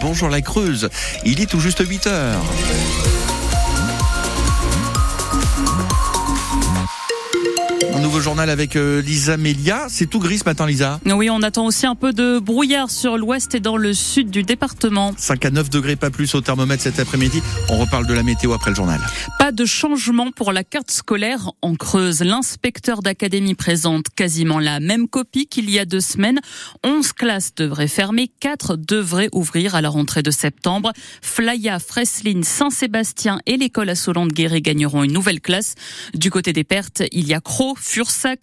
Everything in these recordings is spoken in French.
Bonjour la Creuse, il est tout juste 8 heures. Nouveau journal avec euh, Lisa Melia. C'est tout gris ce matin, Lisa. Oui, on attend aussi un peu de brouillard sur l'ouest et dans le sud du département. 5 à 9 degrés, pas plus au thermomètre cet après-midi. On reparle de la météo après le journal. Pas de changement pour la carte scolaire en Creuse. L'inspecteur d'académie présente quasiment la même copie qu'il y a deux semaines. 11 classes devraient fermer, 4 devraient ouvrir à la rentrée de septembre. Flaya, Fresline, Saint-Sébastien et l'école à Solande-Guéret gagneront une nouvelle classe. Du côté des pertes, il y a Cros,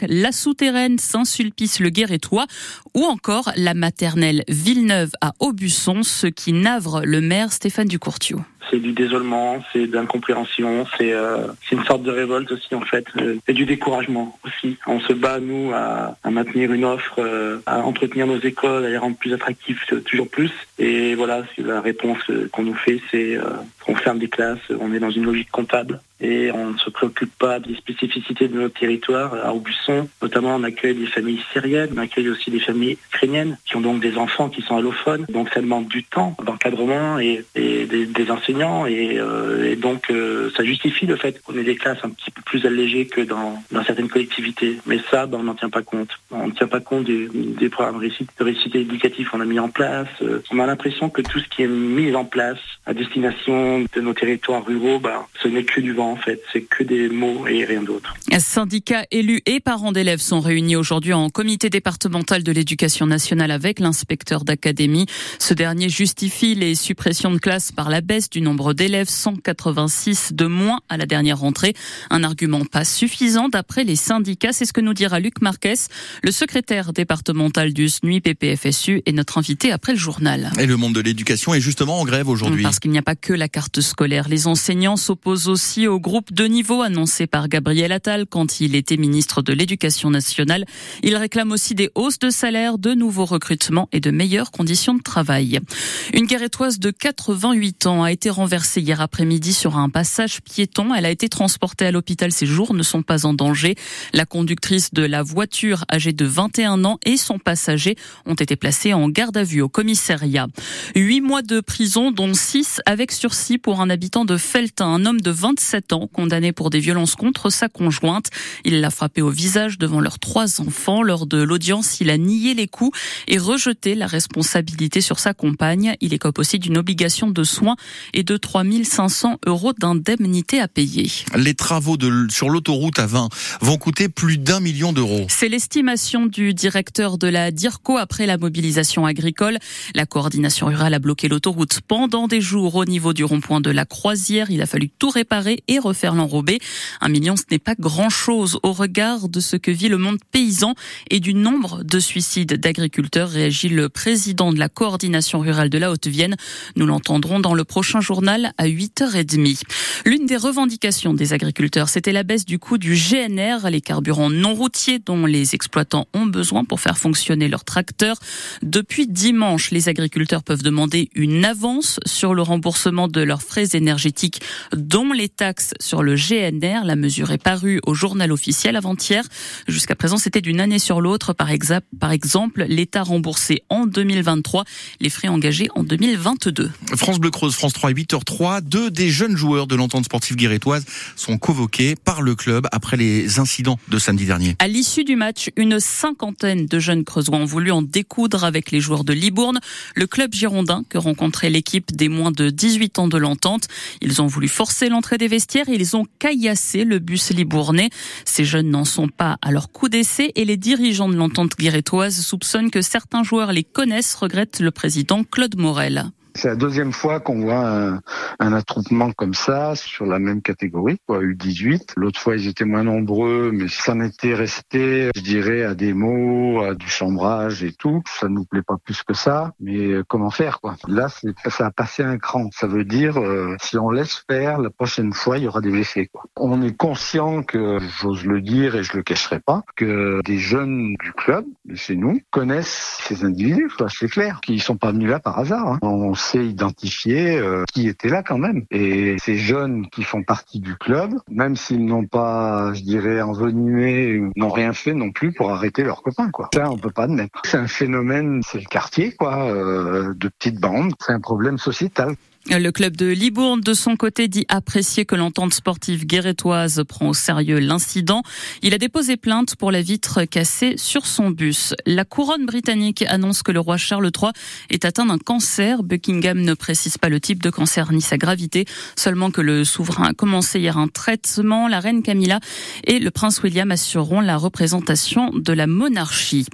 La Souterraine, Saint-Sulpice-le-Guérétois ou encore la maternelle Villeneuve à Aubusson, ce qui navre le maire Stéphane Ducourtiau c'est du désolement, c'est d'incompréhension, c'est euh, une sorte de révolte aussi en fait, euh, et du découragement aussi. On se bat nous à, à maintenir une offre, euh, à entretenir nos écoles, à les rendre plus attractives toujours plus. Et voilà, la réponse qu'on nous fait, c'est qu'on ferme des classes, on est dans une logique comptable et on ne se préoccupe pas des spécificités de notre territoire. À Aubusson, notamment, on accueille des familles syriennes, on accueille aussi des familles ukrainiennes qui ont donc des enfants qui sont allophones. Donc ça demande du temps d'encadrement et, des, enseignants euh, et, donc euh, ça justifie le fait qu'on ait des classes un petit peu plus allégées que dans, certaines collectivités. Mais ça, ben, on n'en tient pas compte. On ne tient pas compte des, programmes de récité éducatifs qu'on a mis en place. Euh, on a l'impression que tout ce qui est mis en place à destination de nos territoires ruraux, ben, ce n'est que du vent en fait. C'est que des mots et rien d'autre. Syndicats, élus et parents d'élèves sont réunis aujourd'hui en comité départemental de l'éducation nationale avec l'inspecteur d'académie. Ce dernier justifie les suppressions de classes par la baisse du nombre d'élèves, 186 de moins à la dernière rentrée. Un argument pas suffisant d'après les syndicats, c'est ce que nous dira Luc Marquez, le secrétaire départemental du SNUI PPFSU et notre invité après le journal. Et le monde de l'éducation est justement en grève aujourd'hui. Parce qu'il n'y a pas que la carte scolaire. Les enseignants s'opposent aussi au groupe de niveau annoncé par Gabriel Attal quand il était ministre de l'Éducation nationale. Il réclame aussi des hausses de salaire, de nouveaux recrutements et de meilleures conditions de travail. Une guérétoise de 88 ans a été renversée hier après-midi sur un passage piéton. Elle a été transportée à l'hôpital. Ses jours ne sont pas en danger. La conductrice de la voiture, âgée de 21 ans, et son passager ont été placés en garde à vue au commissariat. Huit mois de prison, dont six avec sursis pour un habitant de Feltin, un homme de 27 ans condamné pour des violences contre sa conjointe. Il l'a frappé au visage devant leurs trois enfants. Lors de l'audience, il a nié les coups et rejeté la responsabilité sur sa compagne. Il écope aussi d'une obligation de soins et de 3500 euros d'indemnité à payer. Les travaux de, sur l'autoroute à 20 vont coûter plus d'un million d'euros. C'est l'estimation du directeur de la DIRCO après la mobilisation agricole. La coordination rurale a bloqué l'autoroute pendant des jours au niveau du rond-point de la Croisière. Il a fallu tout réparer et refaire l'enrobé. Un million, ce n'est pas grand-chose au regard de ce que vit le monde paysan et du nombre de suicides d'agriculteurs, réagit le président de la coordination rurale de la Haute-Vienne. Nous l'entendrons dans le prochain journal à 8h30. L'une des revendications des agriculteurs, c'était la baisse du coût du GNR, les carburants non routiers dont les exploitants ont besoin pour faire fonctionner leurs tracteurs. Depuis dimanche, les agriculteurs peuvent demander une avance sur le remboursement de leurs frais énergétiques, dont les taxes sur le GNR. La mesure est parue au journal officiel avant-hier. Jusqu'à présent, c'était d'une année sur l'autre. Par, par exemple, l'État remboursait en 2023 les frais engagés en 2022. France Bleu Creuse, France 3, 8h03. Deux des jeunes joueurs de l'entente sportive guérétoise sont convoqués par le club après les incidents de samedi dernier. À l'issue du match, une cinquantaine de jeunes creusois ont voulu en découdre avec les joueurs de Libourne, le club girondin que rencontrait l'équipe des moins de 18 ans de l'entente. Ils ont voulu forcer l'entrée des vestiaires ils ont caillassé le bus libournais. Ces jeunes n'en sont pas à leur coup d'essai et les dirigeants de l'entente guérétoise soupçonnent que certains joueurs les connaissent, regrette le président Claude Morel. C'est la deuxième fois qu'on voit un, un, attroupement comme ça sur la même catégorie, quoi, U18. L'autre fois, ils étaient moins nombreux, mais ça en était resté, je dirais, à des mots, à du chambrage et tout. Ça nous plaît pas plus que ça, mais comment faire, quoi? Là, ça a passé un cran. Ça veut dire, euh, si on laisse faire, la prochaine fois, il y aura des blessés, quoi. On est conscient que, j'ose le dire et je le cacherai pas, que des jeunes du club, chez nous, connaissent ces individus, c'est clair, qui sont pas venus là par hasard. Hein. Sait identifier euh, qui était là quand même. Et ces jeunes qui font partie du club, même s'ils n'ont pas, je dirais, envenimé, n'ont rien fait non plus pour arrêter leurs copains, quoi. Ça, on peut pas admettre. C'est un phénomène, c'est le quartier, quoi, euh, de petites bandes. C'est un problème sociétal. Le club de Libourne, de son côté, dit apprécier que l'entente sportive guérétoise prend au sérieux l'incident. Il a déposé plainte pour la vitre cassée sur son bus. La couronne britannique annonce que le roi Charles III est atteint d'un cancer. Buckingham ne précise pas le type de cancer ni sa gravité, seulement que le souverain a commencé hier un traitement. La reine Camilla et le prince William assureront la représentation de la monarchie.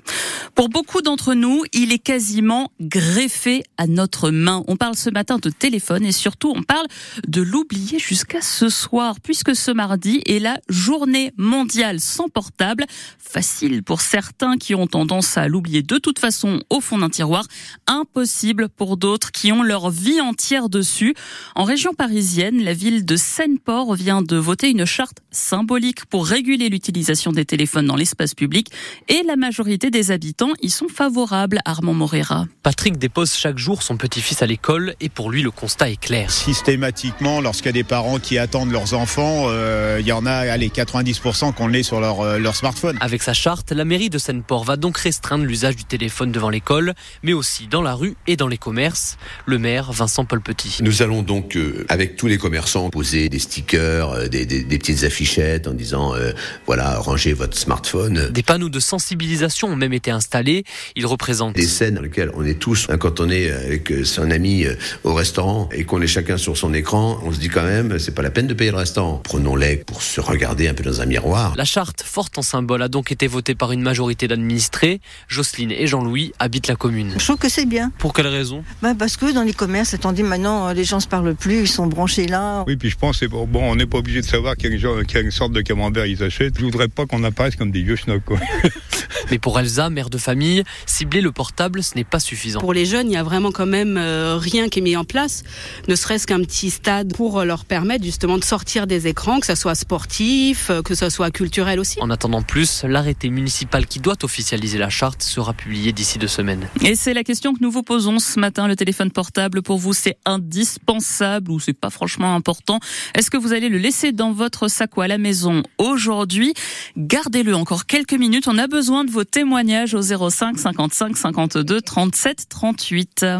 Pour beaucoup d'entre nous, il est quasiment greffé à notre main. On parle ce matin de téléphone et surtout on parle de l'oublier jusqu'à ce soir puisque ce mardi est la journée mondiale sans portable. Facile pour certains qui ont tendance à l'oublier de toute façon au fond d'un tiroir. Impossible pour d'autres qui ont leur vie entière dessus. En région parisienne, la ville de Seine-Port vient de voter une charte symbolique pour réguler l'utilisation des téléphones dans l'espace public et la majorité des habitants y sont favorables, Armand Morera. Patrick dépose chaque jour son petit-fils à l'école et pour lui le constat est clair. Systématiquement, lorsqu'il y a des parents qui attendent leurs enfants, euh, il y en a allez, 90% qu'on l'est sur leur, euh, leur smartphone. Avec sa charte, la mairie de Seine-Port va donc restreindre l'usage du téléphone devant l'école, mais aussi dans la rue et dans les commerces. Le maire, Vincent Paul Petit. Nous allons donc, euh, avec tous les commerçants, poser des stickers, euh, des, des, des, petites affichettes en disant, euh, voilà, rangez votre smartphone. Des panneaux de sensibilisation ont même été installés. Ils représentent des scènes dans lesquelles on est tous, hein, quand on est avec son ami au restaurant et qu'on est chacun sur son écran, on se dit quand même, c'est pas la peine de payer le restaurant. Prenons-les pour se regarder un peu dans un miroir. La charte, forte en symbole, a donc été votée par une majorité d'administrés. Jocelyne et Jean-Louis habitent la commune. Je trouve que c'est bien. Pour quelle raison bah Parce que dans les commerces, étant dit maintenant, les gens se parlent plus, ils sont branchés là. Oui, puis je pense, bon, bon on n'est pas obligé de savoir quelle, quelle sorte de camembert ils achètent. Je voudrais pas qu'on apparaisse comme des vieux schnocks. Mais pour Elsa, mère de famille, cibler le portable, ce n'est pas suffisant. Pour les jeunes, il y a vraiment quand même euh, rien qui est mis en place, ne serait-ce qu'un petit stade pour leur permettre justement de sortir des écrans, que ce soit sportif, euh, que ce soit culturel aussi. En attendant plus, l'arrêté municipal qui doit officialiser la charte sera publié d'ici deux semaines. Et c'est la question que nous vous posons ce matin. Le téléphone portable, pour vous, c'est indispensable ou c'est pas franchement important? Est-ce que vous allez le laisser dans votre sac ou à la maison aujourd'hui? Gardez-le encore quelques minutes. On a besoin de vos témoignages au 05 55 52 37 38.